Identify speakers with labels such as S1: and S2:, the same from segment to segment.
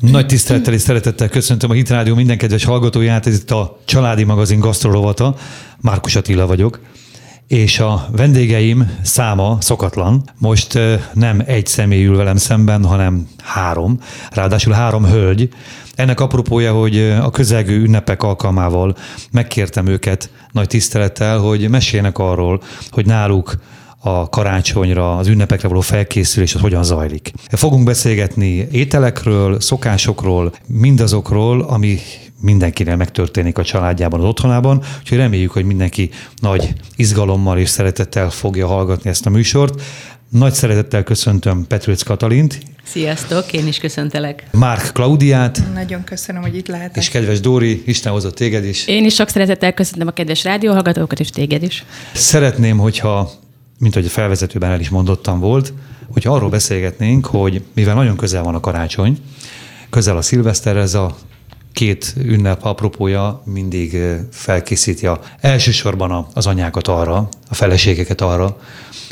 S1: Nagy tisztelettel és szeretettel köszöntöm a Hit Rádió minden kedves hallgatóját, ez itt a Családi Magazin gasztrorovata. Márkus Attila vagyok és a vendégeim száma szokatlan. Most nem egy személy ül velem szemben, hanem három, ráadásul három hölgy. Ennek apropója, hogy a közelgő ünnepek alkalmával megkértem őket nagy tisztelettel, hogy meséljenek arról, hogy náluk a karácsonyra, az ünnepekre való felkészülés, az hogyan zajlik. Fogunk beszélgetni ételekről, szokásokról, mindazokról, ami mindenkinek megtörténik a családjában, az otthonában, úgyhogy reméljük, hogy mindenki nagy izgalommal és szeretettel fogja hallgatni ezt a műsort. Nagy szeretettel köszöntöm Petrőc Katalint.
S2: Sziasztok, én is köszöntelek.
S1: Márk Klaudiát.
S3: Nagyon köszönöm, hogy itt lehetek.
S1: És kedves Dóri, Isten hozott téged is.
S2: Én is sok szeretettel köszöntöm a kedves rádióhallgatókat, és téged is.
S1: Szeretném, hogyha, mint hogy a felvezetőben el is mondottam volt, hogy arról beszélgetnénk, hogy mivel nagyon közel van a karácsony, közel a szilveszter, ez a két ünnep apropója mindig felkészíti a, elsősorban az anyákat arra, a feleségeket arra,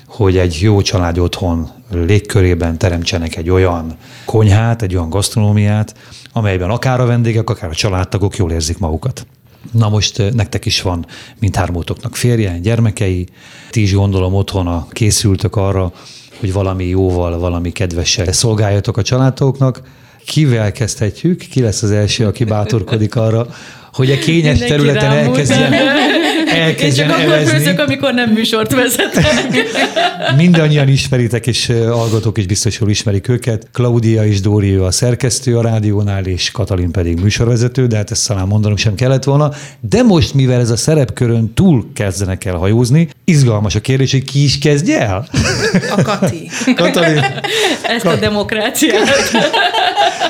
S1: hogy egy jó család otthon légkörében teremtsenek egy olyan konyhát, egy olyan gasztronómiát, amelyben akár a vendégek, akár a családtagok jól érzik magukat. Na most nektek is van mindhármótoknak férje, gyermekei, ti is gondolom otthon készültök arra, hogy valami jóval, valami kedvessel szolgáljatok a családoknak, kivel kezdhetjük? Ki lesz az első, aki bátorkodik arra, hogy a kényes Mindenki területen elkezdjen, elkezdjen
S2: Én csak evezni. amikor nem műsort vezetek.
S1: Mindannyian ismeritek, és hallgatók is biztos jól ismerik őket. Klaudia és Dóri a szerkesztő a rádiónál, és Katalin pedig műsorvezető, de hát ezt talán mondanom sem kellett volna. De most, mivel ez a szerepkörön túl kezdenek el hajózni, izgalmas a kérdés, hogy ki is kezdje el?
S3: A Kati.
S1: Katalin.
S2: Ezt a demokráciát.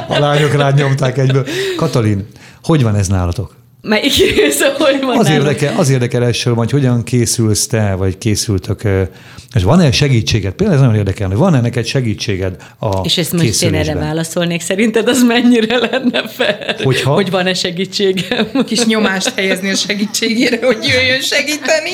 S1: A lányok rád nyomták egyből. Katalin, hogy van ez nálatok?
S2: Melyik része, hogy van
S1: az érdekel, az érdekel elsősorban, hogy hogyan készülsz te, vagy készültök, és van-e segítséged? Például ez nagyon érdekel, hogy van-e neked segítséged a
S2: És ezt most én erre válaszolnék, szerinted az mennyire lenne fel, Hogyha? hogy van-e segítségem?
S3: Kis nyomást helyezni a segítségére, hogy jöjjön segíteni.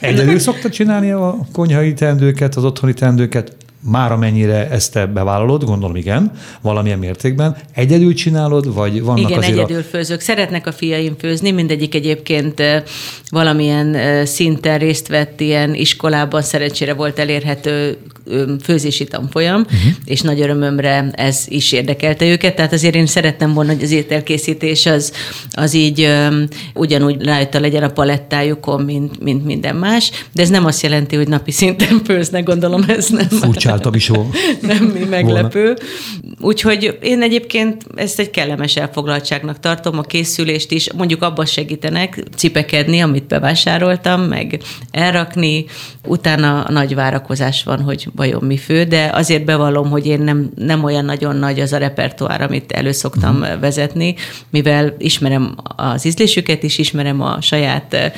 S1: Egyedül szoktad csinálni a konyhai teendőket, az otthoni teendőket? Már amennyire ezt te bevállalod, gondolom igen, valamilyen mértékben, egyedül csinálod, vagy vannak
S2: igen,
S1: azért
S2: egyedül a... főzök. Szeretnek a fiaim főzni, mindegyik egyébként valamilyen szinten részt vett ilyen iskolában, szerencsére volt elérhető főzési tanfolyam, uh-huh. és nagy örömömre ez is érdekelte őket, tehát azért én szerettem volna, hogy az ételkészítés az, az így ugyanúgy rajta legyen a palettájukon, mint, mint minden más, de ez nem azt jelenti, hogy napi szinten főznek, gondolom ez nem.
S1: Furcsa csináltam is volna.
S2: Nem mi meglepő. Volna. Úgyhogy én egyébként ezt egy kellemes elfoglaltságnak tartom, a készülést is, mondjuk abban segítenek cipekedni, amit bevásároltam, meg elrakni, utána a nagy várakozás van, hogy vajon mi fő, de azért bevallom, hogy én nem, nem olyan nagyon nagy az a repertoár, amit előszoktam uh-huh. vezetni, mivel ismerem az ízlésüket is, ismerem a saját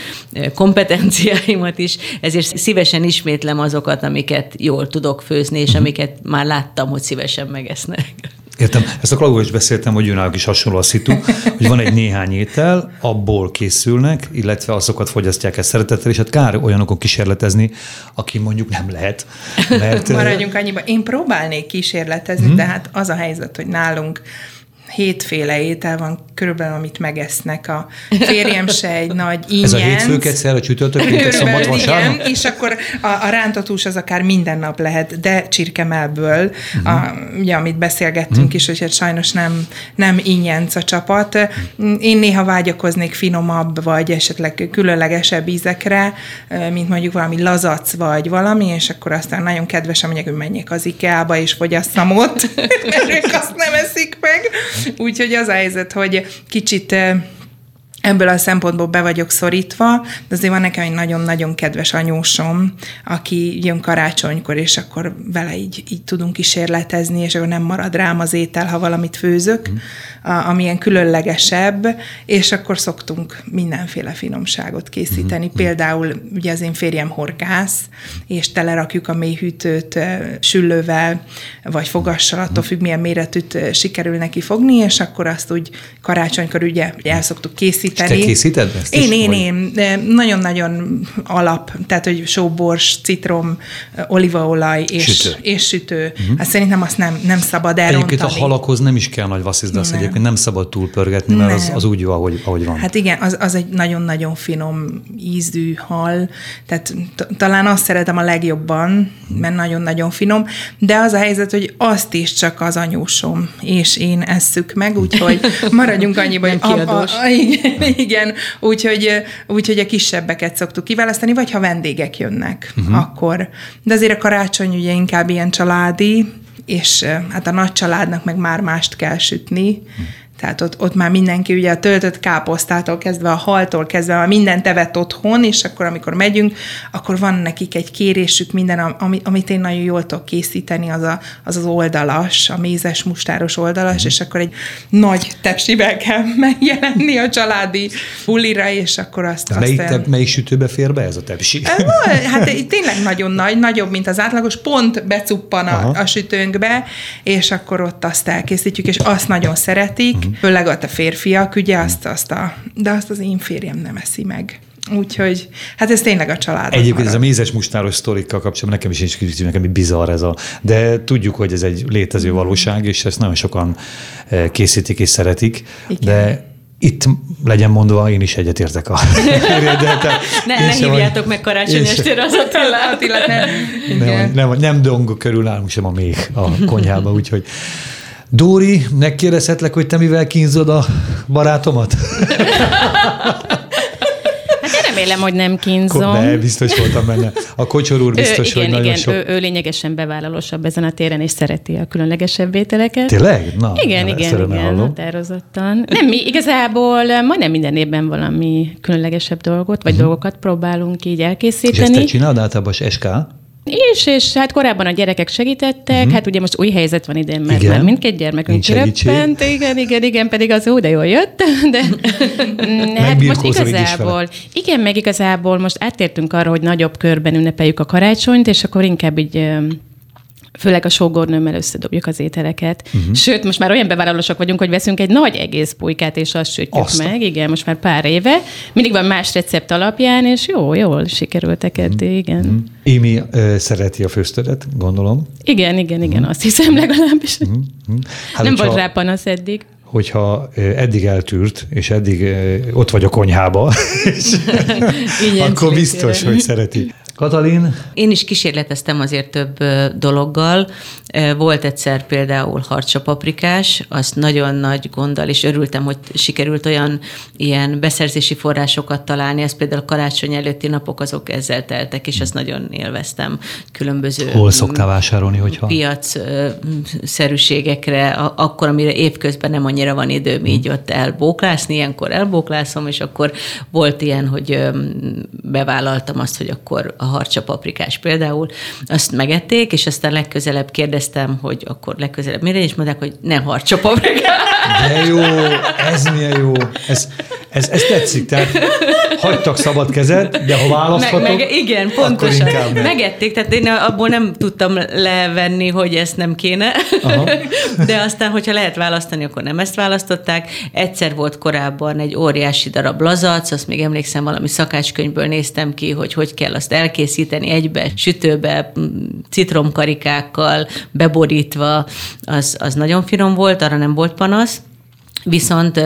S2: kompetenciáimat is, ezért szívesen ismétlem azokat, amiket jól tudok főzni főzni, és amiket már láttam, hogy szívesen megesznek.
S1: Értem. Ezt a Klaudival is beszéltem, hogy őnáluk is hasonló a szitu, hogy van egy néhány étel, abból készülnek, illetve azokat fogyasztják ezt szeretettel, és hát kár olyanokon kísérletezni, aki mondjuk nem lehet.
S3: Mert, Maradjunk annyiba. Én próbálnék kísérletezni, hmm. de hát az a helyzet, hogy nálunk hétféle étel van körülbelül, amit megesznek. A férjem se egy nagy ingyenc. Ez
S1: a hétfők egyszer, a csütörtök, péntek, szombat, vasárnap?
S3: Igen, és akkor a, a rántott hús az akár minden nap lehet, de csirkemelből, uh-huh. a, ugye, amit beszélgettünk uh-huh. is, hogy hát sajnos nem, nem ingyenc a csapat. Én néha vágyakoznék finomabb, vagy esetleg különlegesebb ízekre, mint mondjuk valami lazac, vagy valami, és akkor aztán nagyon kedvesen mondják, hogy menjek az IKEA-ba, és fogyasszam ott, mert ők azt nem eszik meg. Úgyhogy az a helyzet, hogy kicsit ebből a szempontból be vagyok szorítva, de azért van nekem egy nagyon-nagyon kedves anyósom, aki jön karácsonykor, és akkor vele így, így tudunk kísérletezni, és akkor nem marad rám az étel, ha valamit főzök, mm. a, amilyen különlegesebb, és akkor szoktunk mindenféle finomságot készíteni. Mm. Például ugye az én férjem horgász, és telerakjuk a mélyhűtőt süllővel, vagy fogassal, attól függ, milyen méretűt sikerül neki fogni, és akkor azt úgy karácsonykor ugye el szoktuk készíteni, készíteni.
S1: És te készíted ezt
S3: Én,
S1: is,
S3: én,
S1: vagy?
S3: én. Nagyon-nagyon alap, tehát hogy sóbors, citrom, olívaolaj és
S1: Sütő.
S3: És sütő. Uh-huh. Hát szerintem azt nem, nem szabad elrontani.
S1: Egyébként a halakhoz nem is kell nagy vasszizdasz,
S3: Nem.
S1: egyébként nem szabad túlpörgetni, mert az,
S3: Nem.
S1: az úgy jó, ahogy, ahogy van.
S3: Hát igen, az, az egy nagyon-nagyon finom ízű hal, tehát talán azt szeretem a legjobban, mert nagyon-nagyon finom, de az a helyzet, hogy azt is csak az anyósom és én esszük meg, úgyhogy maradjunk annyiba,
S2: Nem
S3: hogy
S2: kiadós.
S3: a, igen, igen úgyhogy, úgyhogy a kisebbeket szoktuk kiválasztani, vagy ha vendégek jönnek, uh-huh. akkor. De azért a karácsony ugye inkább ilyen családi, és eh, hát a nagy családnak meg már mást kell sütni, tehát ott, ott már mindenki ugye a töltött káposztától kezdve, a haltól kezdve, már mindent evett otthon, és akkor amikor megyünk, akkor van nekik egy kérésük, minden, ami, amit én nagyon jól tudok készíteni, az a, az, az oldalas, a mézes mustáros oldalas, és akkor egy nagy tepsivel kell megjelenni a családi bulira, és akkor azt... azt
S1: Melyik, te, melyik sütőbe fér be ez a tepsi?
S3: Ö, Hát tényleg nagyon nagy, nagyobb, mint az átlagos, pont becuppan
S1: Aha.
S3: a, a sütőnkbe, és akkor ott azt elkészítjük, és azt nagyon szeretik,
S1: Mhm.
S3: Főleg ott a férfiak, ugye azt, azt a, de azt az én férjem nem eszi meg. Úgyhogy, hát ez tényleg a család.
S1: Egyébként ez a mézes mustáros sztorikkal kapcsolatban nekem is nincs kicsit, nekem bizarr ez a, de tudjuk, hogy ez egy létező valóság, és ezt nagyon sokan eh, készítik és szeretik,
S3: Igen.
S1: de itt legyen mondva, én is egyetértek a eredettel.
S2: Ne, ne hívjátok
S1: vagy-
S2: meg karácsony estére az Attilát.
S3: Attila, nem,
S1: Nem, nem, nem dong körül nálunk sem a még a konyhába, úgyhogy Dóri, megkérdezhetlek, hogy te mivel kínzod a barátomat?
S4: Hát remélem, hogy nem kínzom.
S1: Ne, biztos voltam benne. A kocsorúr úr biztos,
S4: ő, igen,
S1: hogy nagyon
S4: igen,
S1: sok...
S4: ő, ő lényegesen bevállalósabb ezen a téren, és szereti a különlegesebb ételeket.
S1: Tényleg? Na,
S4: Igen, igen, igen,
S1: hallom.
S4: határozottan. Nem, mi igazából eh, majdnem minden évben valami különlegesebb dolgot, vagy uh-huh. dolgokat próbálunk így
S1: Mhm. És ezt
S4: elkészíteni.
S1: te csinálod általában SK?
S4: És, és hát korábban a gyerekek segítettek, uh-huh. hát ugye most új helyzet van idén, mert.
S1: Igen.
S4: már mindkét gyermekünk kiröppent, igen, igen, igen, pedig az ó, de jól jött, de hát most igazából, igen, meg igazából most áttértünk arra, hogy nagyobb körben ünnepeljük a karácsonyt, és akkor inkább így főleg a sógornőmmel összedobjuk az ételeket. Uh-huh. Sőt, most már olyan bevállalósak vagyunk, hogy veszünk egy nagy egész pulykát, és azt sütjük
S1: Azt a-
S4: meg. Igen, most már pár éve. Mindig van más recept alapján, és jó, jól sikerültek
S1: Mhm.
S4: eddig, igen. Uh-huh.
S1: Émi ö, szereti a főztödet, gondolom.
S4: Igen, igen, igen, azt hiszem legalábbis.
S1: Hm?
S4: Hát nem volt rá panasz eddig.
S1: Hogyha eddig eltűrt, és eddig ott vagy a konyhába, és akkor biztos, hogy szereti. Katalin,
S2: Én is kísérleteztem azért több dologgal. Volt egyszer például harcsa paprikás, azt nagyon nagy gonddal, és örültem, hogy sikerült olyan ilyen beszerzési forrásokat találni, ez például a karácsony előtti napok azok ezzel teltek, és azt nagyon élveztem. Különböző
S1: hol szoktál vásárolni, hogyha...
S2: piac szerűségekre, akkor, amire évközben nem annyira van időm így ott elbóklászni, ilyenkor elbóklászom, és akkor volt ilyen, hogy bevállaltam azt, hogy akkor a harcsa paprikás például, azt megették, és aztán legközelebb kérdeztem, hogy akkor legközelebb mire, és mondták, hogy ne harcsa paprikás.
S1: De jó, ez milyen jó. Ez, ez, ez tetszik, tehát hagytak szabad kezet, de ha választhatok,
S2: Meg, meg, igen, pontosan.
S1: nem.
S2: Megették, tehát én abból nem tudtam levenni, hogy ezt nem kéne.
S1: Aha.
S2: De aztán, hogyha lehet választani, akkor nem ezt választották. Egyszer volt korábban egy óriási darab lazac, azt még emlékszem, valami szakácskönyvből néztem ki, hogy hogy kell azt elkészíteni egybe, sütőbe, m, citromkarikákkal, beborítva. Az, az nagyon finom volt, arra nem volt panasz. Viszont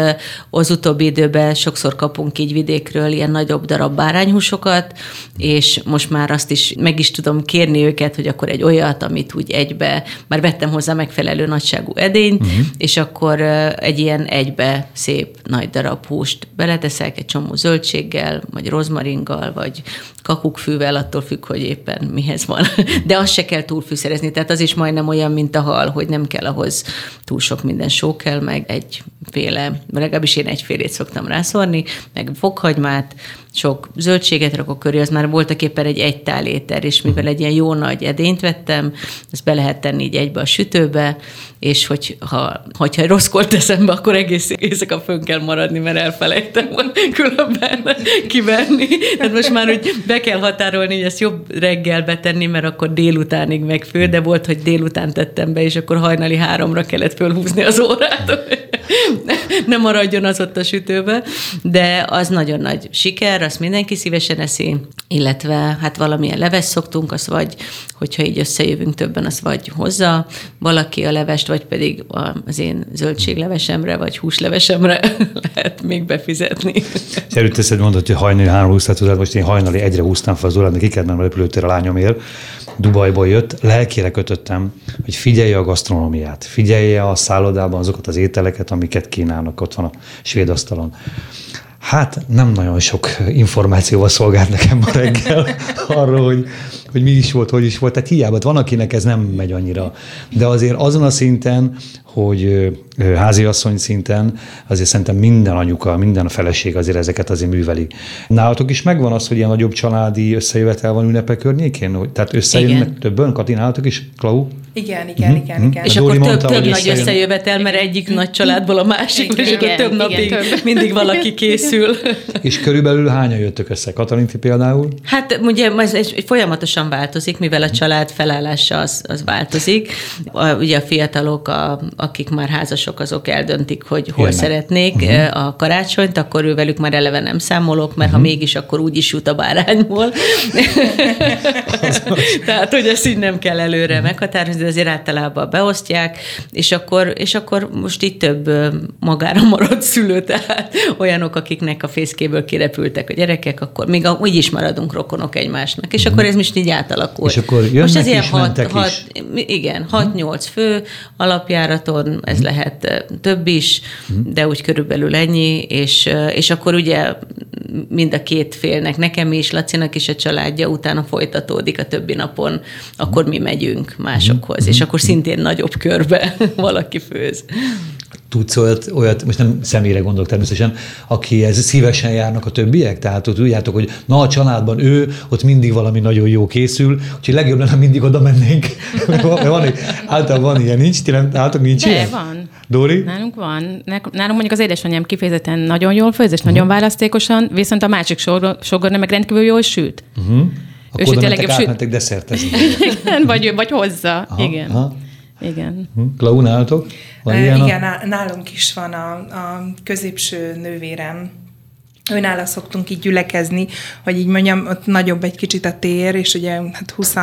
S2: az utóbbi időben sokszor kapunk így vidékről ilyen nagyobb darab bárányhúsokat, és most már azt is meg is tudom kérni őket, hogy akkor egy olyat, amit úgy egybe, már vettem hozzá megfelelő nagyságú edényt, uh-huh. és akkor egy ilyen egybe szép nagy darab húst beleteszek egy csomó zöldséggel, vagy rozmaringgal, vagy kakukkfűvel, attól függ, hogy éppen mihez van. De azt se kell túlfűszerezni, tehát az is majdnem olyan, mint a hal, hogy nem kell ahhoz túl sok minden só kell, meg egy féle, legalábbis én egyfélét szoktam rászorni, meg fokhagymát, sok zöldséget rakok köré, az már voltak éppen egy egy tál éter, és mivel egy ilyen jó nagy edényt vettem, ezt be lehet tenni így egybe a sütőbe, és hogy, ha, hogyha rosszkor teszem be, akkor egész éjszaka fönn kell maradni, mert elfelejtem különben kivenni. Tehát most már, hogy be kell határolni, hogy ezt jobb reggel betenni, mert akkor délutánig megfő, de volt, hogy délután tettem be, és akkor hajnali háromra kellett fölhúzni az órát. ne maradjon az ott a sütőbe, de az nagyon nagy siker, azt mindenki szívesen eszi, illetve hát valamilyen leves szoktunk, az vagy, hogyha így összejövünk többen, az vagy hozza valaki a levest, vagy pedig az én zöldséglevesemre, vagy húslevesemre lehet még befizetni.
S1: Előtt teszed mondod, hogy hajnali három húztál, most én hajnali egyre húztam fel az órát, ki kellett mennem a repülőtér a lányomért, Dubajból jött, lelkére kötöttem, hogy figyelje a gasztronómiát, figyelje a szállodában azokat az ételeket, amiket kínálnak, ott van a svéd asztalon. Hát nem nagyon sok információval szolgált nekem ma reggel arról, hogy, hogy mi is volt, hogy is volt. Tehát hiába, van, akinek ez nem megy annyira. De azért azon a szinten, hogy háziasszony szinten azért szerintem minden anyuka, minden a feleség azért ezeket azért műveli. Nálatok is megvan az, hogy ilyen nagyobb családi összejövetel van ünnepek környékén? Tehát összejönnek igen. többen? Kati, nálatok is? Klau?
S3: Igen, igen, uh-huh. igen, igen.
S2: És Dóri akkor mondta, több, több nagy összejövetel, mert egyik igen. nagy családból a másik, és akkor több napig igen, több. mindig valaki készül.
S1: és körülbelül hányan jöttök össze? Katalinti például?
S2: Hát ugye ez egy, folyamatosan változik, mivel a család felállása az, az változik. A, ugye a fiatalok, a, akik már házasok, azok eldöntik, hogy hol Jönnek. szeretnék uh-huh. a karácsonyt, akkor ő velük már eleve nem számolok, mert uh-huh. ha mégis, akkor úgy is jut a bárányból. Tehát, hogy ezt így nem kell előre uh-huh. meghatározni, de azért általában beosztják, és akkor, és akkor most itt több magára maradt szülő, tehát olyanok, akiknek a fészkéből kirepültek a gyerekek, akkor még úgy is maradunk rokonok egymásnak, és uh-huh. akkor ez most így átalakul.
S1: És akkor jönnek most ez ilyen is, hat, hat, is.
S2: Igen, 6-8 fő alapjáraton, ez lehet több is, uh-huh. de úgy körülbelül ennyi, és, és akkor ugye mind a két félnek, nekem is, Lacinak is a családja, utána folytatódik a többi napon, akkor mi megyünk másokhoz, uh-huh. és akkor szintén nagyobb körbe valaki főz
S1: tudsz olyat, olyat, most nem személyre gondolok természetesen, aki ez szívesen járnak a többiek? Tehát ott tudjátok, hogy na a családban ő, ott mindig valami nagyon jó készül, úgyhogy legjobb lenne, mindig oda mennénk. van, van, általában van ilyen, nincs? Ti nem, nálatok nincs
S4: De,
S1: ilyen?
S4: van.
S1: Dóri?
S4: Nálunk van. Nálunk mondjuk az édesanyám kifejezetten nagyon jól főz, és uh-huh. nagyon választékosan, viszont a másik sogor meg rendkívül jól süt.
S1: Uh-huh. Akkor ő oda mentek, átmentek desszertezni.
S4: vagy, vagy hozza. Aha, igen. Aha. Igen.
S1: Hm? Klau, nálatok?
S3: Van e, igen, a... nálunk is van a, a középső nővérem, Őnála szoktunk így gyülekezni, hogy így mondjam, ott nagyobb egy kicsit a tér, és ugye hát 20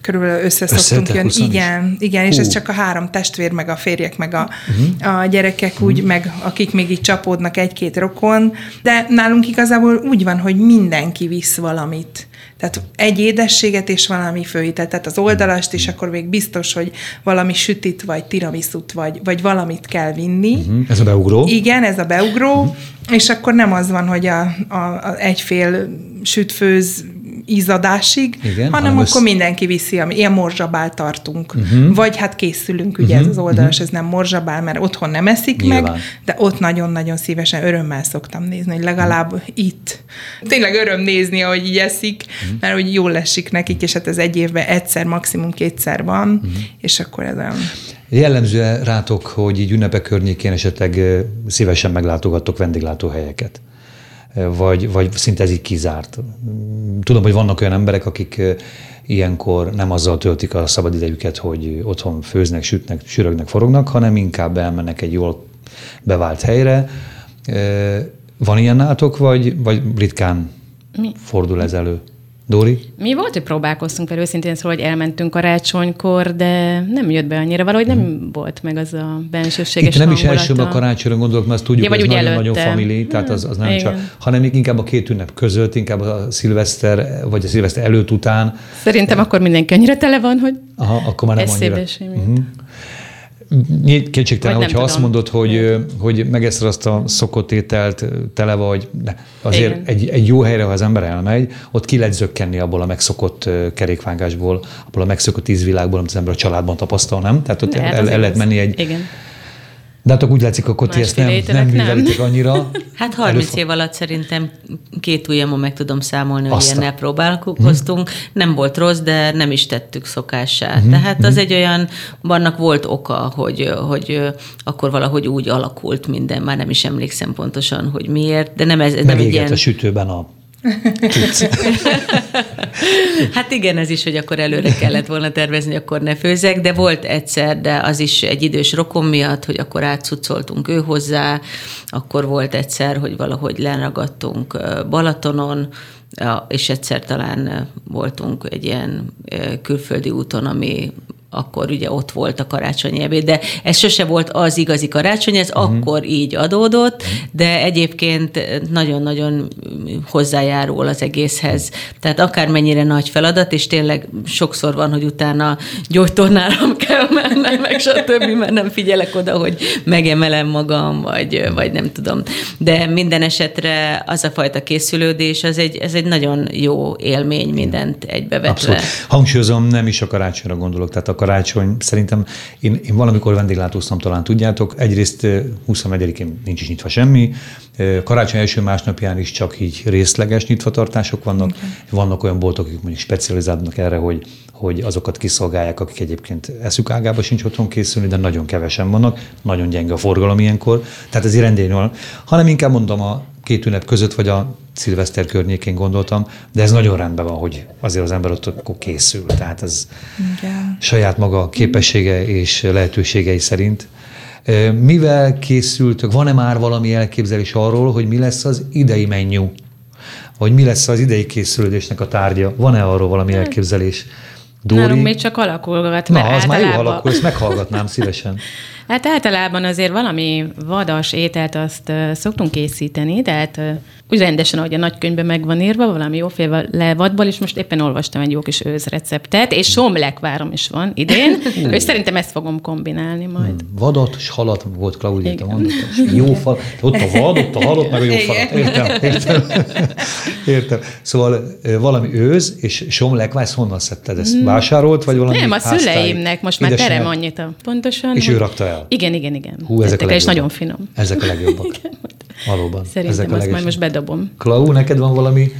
S3: körülbelül összeszoktunk jönni. Igen, is? igen, és ez csak a három testvér, meg a férjek, meg a, uh-huh. a gyerekek uh-huh. úgy, meg akik még így csapódnak egy-két rokon, de nálunk igazából úgy van, hogy mindenki visz valamit. Tehát egy édességet és valami főitet, tehát az oldalast is, akkor még biztos, hogy valami sütit, vagy tiramisút, vagy, vagy valamit kell vinni. Uh-huh.
S1: Ez a beugró?
S3: Igen, ez a beugró, uh-huh. és akkor nem az van, hogy a, a, a egyfél sütfőz ízadásig, Igen, hanem, akkor össz... mindenki viszi, ami ilyen morzsabál tartunk. Uh-huh. Vagy hát készülünk, ugye uh-huh. ez az oldalas, uh-huh. ez nem morzsabál, mert otthon nem eszik Nyilván. meg, de ott nagyon-nagyon szívesen örömmel szoktam nézni, hogy legalább uh-huh. itt. Tényleg öröm nézni, ahogy így eszik, uh-huh. mert úgy jól esik nekik, és hát ez egy évben egyszer, maximum kétszer van, uh-huh. és akkor ez olyan...
S1: Jellemző rátok, hogy így ünnepek környékén esetleg szívesen meglátogattok vendéglátóhelyeket? Vagy, vagy szinte ez így kizárt. Tudom, hogy vannak olyan emberek, akik ilyenkor nem azzal töltik a szabadidejüket, hogy otthon főznek, sütnek, sürögnek, forognak, hanem inkább elmennek egy jól bevált helyre. Van ilyen nátok, vagy, vagy ritkán Mi? fordul ez elő? Dóri?
S4: Mi volt, hogy próbálkoztunk vele őszintén szóval, hogy elmentünk karácsonykor, de nem jött be annyira, valahogy nem hmm. volt meg az a bensőséges
S1: Itt nem hangulata. is elsőben a karácsonyra gondolok, mert azt tudjuk, ja, hogy ez nagyon-nagyon famili, tehát az, az nem Igen. csak, hanem inkább a két ünnep között, inkább a szilveszter, vagy a szilveszter előtt után.
S4: Szerintem akkor mindenki annyira tele van, hogy
S1: Aha, akkor már nem annyira. Uh-huh. Kétségtelen, hogyha tudom. azt mondod, hogy, hogy megeszed azt a szokott ételt, tele vagy, de azért egy, egy jó helyre, ha az ember elmegy, ott ki lehet zökkenni abból a megszokott kerékvágásból, abból a megszokott ízvilágból, amit az ember a családban tapasztal, nem? Tehát ott el, el, el lehet menni egy,
S4: Igen
S1: de hát úgy látszik, akkor ti ezt nem, nem művelitek annyira.
S2: Hát 30 Előfog... év alatt szerintem két ujjamon meg tudom számolni, hogy ilyennel próbálkoztunk. Hmm. Nem volt rossz, de nem is tettük szokássá. Hmm. Tehát az hmm. egy olyan, vannak volt oka, hogy, hogy akkor valahogy úgy alakult minden, már nem is emlékszem pontosan, hogy miért, de nem ez, ez nem egy ilyen...
S1: a sütőben a
S2: hát igen, ez is, hogy akkor előre kellett volna tervezni, akkor ne főzek, de volt egyszer, de az is egy idős rokon miatt, hogy akkor átszucoltunk ő hozzá, akkor volt egyszer, hogy valahogy lenragadtunk Balatonon, és egyszer talán voltunk egy ilyen külföldi úton, ami akkor ugye ott volt a karácsonyi ebéd, de ez sose volt az igazi karácsony, ez uh-huh. akkor így adódott, de egyébként nagyon-nagyon hozzájárul az egészhez. Tehát akármennyire nagy feladat, és tényleg sokszor van, hogy utána gyógytornára kell mennem, meg stb., mert nem figyelek oda, hogy megemelem magam, vagy, vagy nem tudom. De minden esetre az a fajta készülődés, az egy, ez egy nagyon jó élmény mindent egybevetve. Abszolút.
S1: Hangsúlyozom, nem is a karácsonyra gondolok, tehát a karácsony, szerintem én, én valamikor vendéglátóztam, talán tudjátok, egyrészt 21-én nincs is nyitva semmi, karácsony első másnapján is csak így részleges nyitvatartások vannak, okay. vannak olyan boltok, akik mondjuk specializálnak erre, hogy, hogy azokat kiszolgálják, akik egyébként eszük ágába sincs otthon készülni, de nagyon kevesen vannak, nagyon gyenge a forgalom ilyenkor, tehát ez rendén van, hanem inkább mondom a két ünnep között, vagy a szilveszter környékén gondoltam, de ez nagyon rendben van, hogy azért az ember ott akkor készül. Tehát ez Igen. saját maga képessége és lehetőségei szerint. Mivel készültök? Van-e már valami elképzelés arról, hogy mi lesz az idei mennyú? Vagy mi lesz az idei készülődésnek a tárgya? Van-e arról valami elképzelés?
S4: Dóri? Nálunk még csak alakulgat.
S1: Na, az már jó alakul, ezt meghallgatnám szívesen.
S4: Hát általában azért valami vadas ételt azt szoktunk készíteni, tehát úgy rendesen, ahogy a nagykönyvben meg van írva, valami le vadból, és most éppen olvastam egy jó kis őzreceptet, és somlekvárom is van idén, és szerintem ezt fogom kombinálni majd. Hmm.
S1: Vadat és halat volt Claudia, te mondod, jó fal, ott a vad, ott a halott, meg a jó falat. Értem, értem. értem. Szóval valami őz, és somlekvár, ezt honnan szedted? Ezt hmm. vásárolt, vagy valami
S4: Nem, a szüleimnek, most már terem annyit a pontosan.
S1: És ő rakta el?
S4: Igen, igen, igen. Hú, ezek a és nagyon finom.
S1: Ezek a legjobbak. Valóban.
S4: Szerintem ezek a azt majd most bedobom.
S1: Klau, neked van valami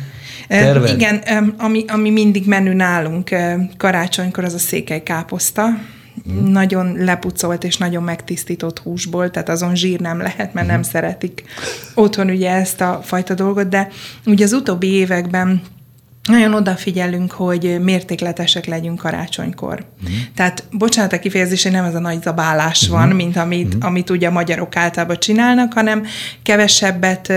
S1: terved?
S3: Igen, ami, ami mindig menü nálunk karácsonykor, az a székely káposzta. Mm. Nagyon lepucolt és nagyon megtisztított húsból, tehát azon zsír nem lehet, mert mm. nem szeretik otthon ugye ezt a fajta dolgot, de ugye az utóbbi években nagyon odafigyelünk, hogy mértékletesek legyünk karácsonykor. Mm. Tehát, bocsánat a kifejezésé, nem ez a nagy zabálás mm. van, mint amit, mm. amit ugye a magyarok általában csinálnak, hanem kevesebbet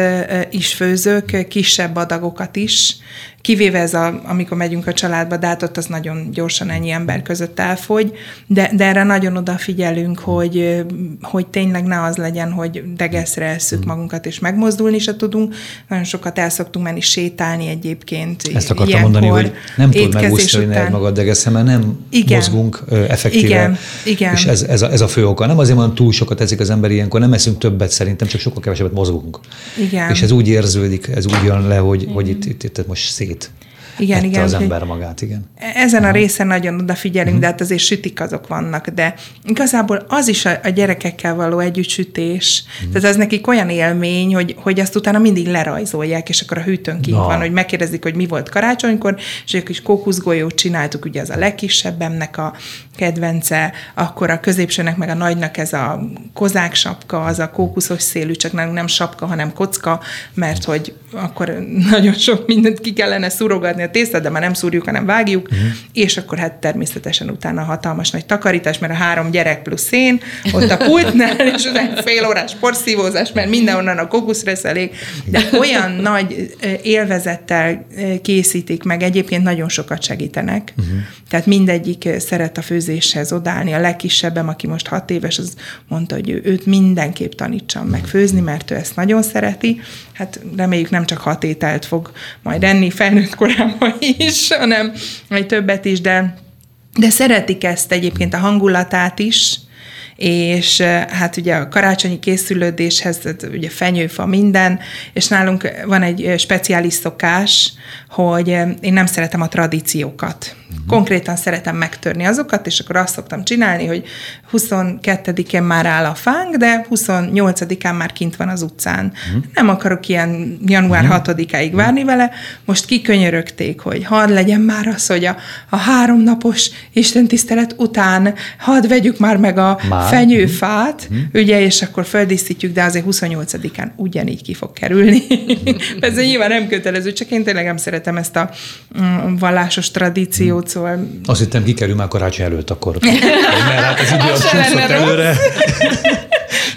S3: is főzök, kisebb adagokat is, Kivéve ez, a, amikor megyünk a családba, de hát ott az nagyon gyorsan ennyi ember között elfogy, de, de erre nagyon odafigyelünk, hogy, hogy tényleg ne az legyen, hogy degeszre eszük magunkat, és megmozdulni se tudunk. Nagyon sokat el szoktunk menni sétálni egyébként.
S1: Ezt akartam ilyenkor, mondani, hogy nem tudod megúszni után... magad degeszre, mert nem igen, mozgunk effektíve. Igen, igen. És ez, ez, a, ez a fő oka. Nem azért van túl sokat eszik az ember ilyenkor, nem eszünk többet szerintem, csak sokkal kevesebbet mozgunk. Igen. És ez úgy érződik, ez úgy jön le, hogy, hogy itt, itt, itt most szét szét. Igen, igen. az ember magát, igen.
S3: Ezen a részen nagyon odafigyelünk, uh-huh. de hát azért sütik azok vannak, de igazából az is a, a gyerekekkel való együttsütés, uh-huh. tehát ez nekik olyan élmény, hogy, hogy azt utána mindig lerajzolják, és akkor a hűtőn kint van, hogy megkérdezik, hogy mi volt karácsonykor, és egy kis kókuszgolyót csináltuk, ugye az a legkisebbemnek a kedvence, akkor a középsőnek meg a nagynak ez a kozák sapka, az a kókuszos szélű, csak nem, nem sapka, hanem kocka, mert hogy akkor nagyon sok mindent ki kellene szurogatni tésztát, de már nem szúrjuk, hanem vágjuk, uh-huh. és akkor hát természetesen utána hatalmas nagy takarítás, mert a három gyerek plusz én, ott a pultnál, és utána fél órás porszívózás, mert mindenhonnan a kokuszreszelék, de olyan nagy élvezettel készítik meg, egyébként nagyon sokat segítenek. Uh-huh. Tehát mindegyik szeret a főzéshez odállni. A legkisebbem, aki most hat éves, az mondta, hogy ő, őt mindenképp tanítsam meg főzni, mert ő ezt nagyon szereti. Hát reméljük nem csak hat ételt fog majd enni felnőtt korában is, hanem egy többet is, de, de szeretik ezt egyébként a hangulatát is, és hát ugye a karácsonyi készülődéshez ugye fenyőfa minden, és nálunk van egy speciális szokás, hogy én nem szeretem a tradíciókat. Uh-huh. Konkrétan szeretem megtörni azokat, és akkor azt szoktam csinálni, hogy 22-én már áll a fánk, de 28-án már kint van az utcán. Uh-huh. Nem akarok ilyen január uh-huh. 6-áig várni vele. Most kikönyörögték, hogy hadd legyen már az, hogy a, a háromnapos istentisztelet után hadd vegyük már meg a már? Fenyőfát, hmm. ugye, és akkor földíszítjük, de azért 28-án ugyanígy ki fog kerülni. Ez nyilván nem kötelező, csak én tényleg nem szeretem ezt a mm, vallásos tradíciót, szóval...
S1: Azt hittem, kikerül már karácsony előtt akkor. Mert hát az idő az előre.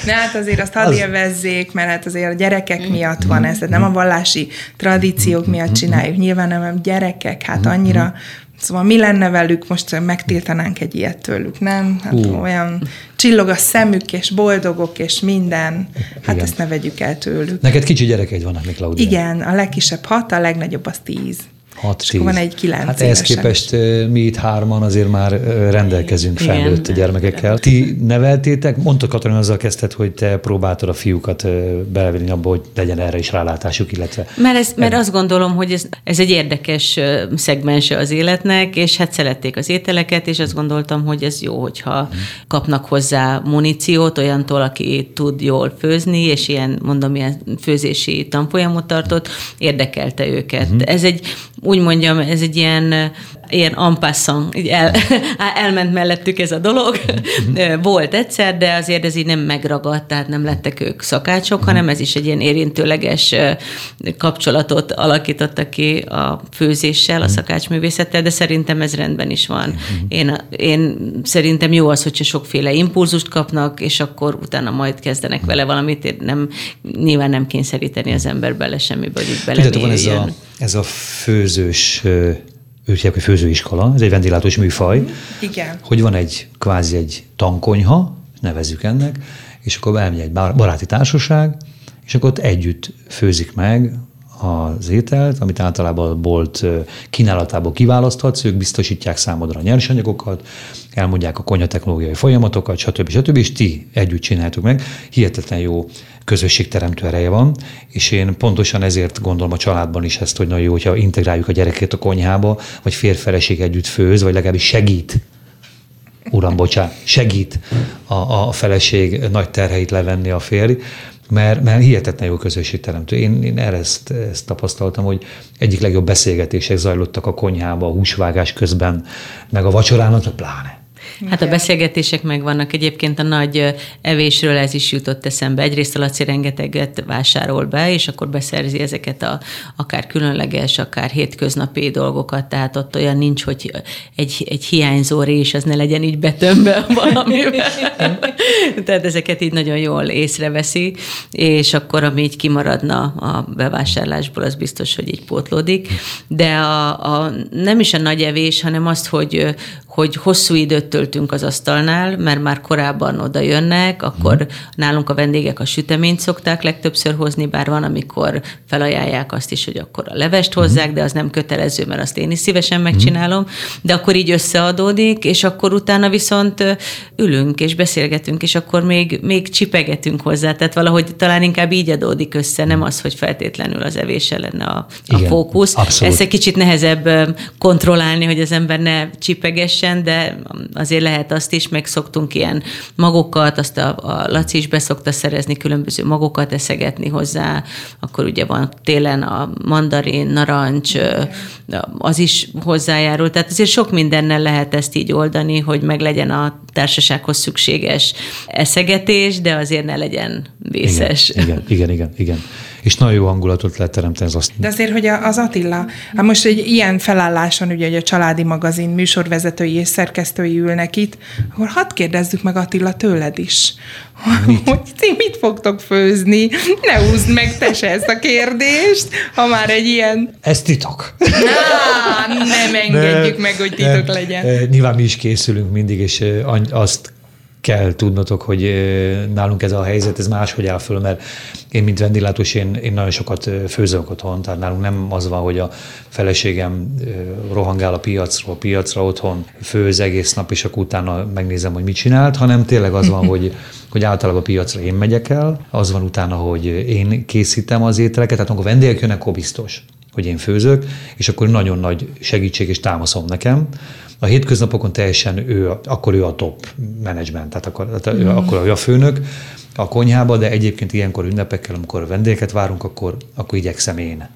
S3: Ne, hát azért azt hadd élvezzék, mert hát azért a gyerekek miatt van ez, tehát nem a vallási tradíciók miatt csináljuk, nyilván nem a gyerekek, hát annyira Szóval mi lenne velük, most megtiltanánk egy ilyet tőlük, nem? Hát uh. olyan csillog a szemük, és boldogok, és minden. Hát Igen. ezt ne vegyük el tőlük.
S1: Neked kicsi gyerekeid vannak még, Claudia?
S3: Igen, a legkisebb hat, a legnagyobb az tíz. 6 10. van egy 9
S1: Hát ehhez képest mi itt hárman azért már rendelkezünk felnőtt Igen. gyermekekkel. Ti neveltétek, mondta Katalin azzal kezdted, hogy te próbáltad a fiúkat belevenni abba, hogy legyen erre is rálátásuk, illetve...
S2: Mert, ez, mert azt gondolom, hogy ez, ez egy érdekes szegmense az életnek, és hát szerették az ételeket, és azt gondoltam, hogy ez jó, hogyha kapnak hozzá muníciót olyantól, aki tud jól főzni, és ilyen, mondom, ilyen főzési tanfolyamot tartott, érdekelte őket. Uh-huh. Ez egy úgy mondjam, ez egy ilyen ilyen ampasszon, így el, elment mellettük ez a dolog. Volt egyszer, de azért ez így nem megragadt, tehát nem lettek ők szakácsok, hanem ez is egy ilyen érintőleges kapcsolatot alakítottak ki a főzéssel, a szakácsművészettel, de szerintem ez rendben is van. Én, én szerintem jó az, hogyha sokféle impulzust kapnak, és akkor utána majd kezdenek vele valamit, nem, nyilván nem kényszeríteni az ember bele semmibe, hogy itt bele
S1: van ez a, ez a főzős őt hívják, hogy főzőiskola, ez egy vendéglátós műfaj.
S3: Igen.
S1: Hogy van egy kvázi egy tankonyha, nevezzük ennek, és akkor elmegy egy baráti társaság, és akkor ott együtt főzik meg az ételt, amit általában a bolt kínálatából kiválaszthatsz, ők biztosítják számodra a nyersanyagokat, elmondják a konyhatechnológiai folyamatokat, stb. stb. és ti együtt csináltuk meg. Hihetetlen jó közösségteremtő ereje van, és én pontosan ezért gondolom a családban is ezt, hogy nagyon jó, hogyha integráljuk a gyereket a konyhába, vagy férfeleség együtt főz, vagy legalábbis segít uram, bocsánat, segít a, a feleség nagy terheit levenni a férj, mert, mert hihetetlen jó közösségteremtő. Én, én erre ezt, ezt tapasztaltam, hogy egyik legjobb beszélgetések zajlottak a konyhába, a húsvágás közben, meg a vacsorának, pláne.
S2: Hát a beszélgetések megvannak. Egyébként a nagy evésről ez is jutott eszembe. Egyrészt a Laci rengeteget vásárol be, és akkor beszerzi ezeket a akár különleges, akár hétköznapi dolgokat, tehát ott olyan nincs, hogy egy, egy hiányzó rés, az ne legyen így betömbe valamivel. tehát ezeket így nagyon jól észreveszi, és akkor, ami így kimaradna a bevásárlásból, az biztos, hogy így pótlódik. De a, a, nem is a nagy evés, hanem azt, hogy, hogy hosszú időt töltünk az asztalnál, mert már korábban oda jönnek, akkor mm. nálunk a vendégek a süteményt szokták legtöbbször hozni, bár van, amikor felajánlják azt is, hogy akkor a levest hozzák, mm. de az nem kötelező, mert azt én is szívesen mhm. megcsinálom, de akkor így összeadódik, és akkor utána viszont ülünk és beszélgetünk, és akkor még, még csipegetünk hozzá, tehát valahogy talán inkább így adódik össze, nem az, hogy feltétlenül az evése lenne a, a Igen, fókusz. Abszolút. Ez egy kicsit nehezebb kontrollálni, hogy az ember ne csipegesse, teljesen, de azért lehet azt is, meg szoktunk ilyen magokat, azt a, a Laci is beszokta szerezni, különböző magokat eszegetni hozzá, akkor ugye van télen a mandarin, narancs, az is hozzájárul. Tehát azért sok mindennel lehet ezt így oldani, hogy meg legyen a társasághoz szükséges eszegetés, de azért ne legyen vészes.
S1: Igen, igen, igen, igen. igen és nagyon jó hangulatot lehet teremteni az azt.
S3: De azért, hogy az Attila, hát most egy ilyen felálláson, ugye, hogy a családi magazin műsorvezetői és szerkesztői ülnek itt, akkor hadd kérdezzük meg Attila tőled is, mit? hogy ti mit fogtok főzni? Ne húzd meg te se ezt a kérdést, ha már egy ilyen...
S1: Ez titok.
S3: Na, nem engedjük ne, meg, hogy titok ne, legyen.
S1: Nyilván mi is készülünk mindig, és azt kell tudnotok, hogy nálunk ez a helyzet, ez máshogy áll föl, mert én, mint vendéglátós, én, én nagyon sokat főzök otthon, tehát nálunk nem az van, hogy a feleségem rohangál a piacról, piacra otthon, főz egész nap, és akkor utána megnézem, hogy mit csinált, hanem tényleg az van, hogy, hogy általában a piacra én megyek el, az van utána, hogy én készítem az ételeket, tehát amikor vendégek jönnek, akkor biztos hogy én főzök, és akkor nagyon nagy segítség és támaszom nekem. A hétköznapokon teljesen ő, akkor ő a top management, tehát akkor, tehát mm. akkor ő a főnök a konyhába, de egyébként ilyenkor ünnepekkel, amikor vendégeket várunk, akkor, akkor igyekszem én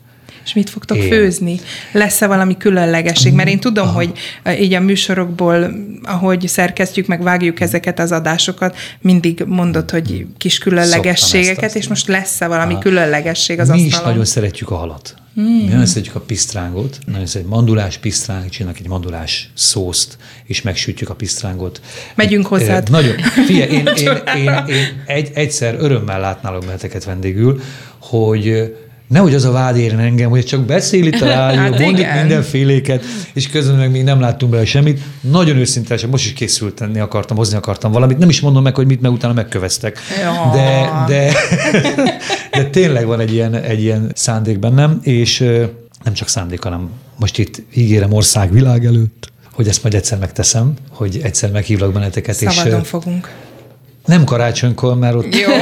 S3: és mit fogtok én. főzni? Lesz-e valami különlegesség? Mert én tudom, Aha. hogy így a műsorokból, ahogy szerkesztjük, meg vágjuk ezeket az adásokat, mindig mondod, hogy kis különlegességeket, és most lesz-e valami Aha. különlegesség az
S1: Mi
S3: asztalon?
S1: is nagyon szeretjük a halat. Hmm. Mi nagyon szeretjük a pisztrángot, nagyon szeretjük mandulás pisztráng, csinálunk egy mandulás szószt, és megsütjük a pisztrángot.
S3: Megyünk hozzád.
S1: Nagyon. Figyelj, én, én, én, én egy, egyszer örömmel látnálok benneteket vendégül, hogy nehogy az a vád érjen engem, hogy csak beszél itt a rádió, hát mond itt mindenféléket, és közben meg még nem láttunk bele semmit. Nagyon őszintesen, most is készült tenni akartam, hozni akartam valamit. Nem is mondom meg, hogy mit, meg utána megköveztek. De, de, de tényleg van egy ilyen, egy ilyen szándék bennem, és nem csak szándék, hanem most itt ígérem ország világ előtt, hogy ezt majd egyszer megteszem, hogy egyszer meghívlak benneteket.
S3: Szabadon és, fogunk.
S1: Nem karácsonykor, mert ott...
S3: Jó.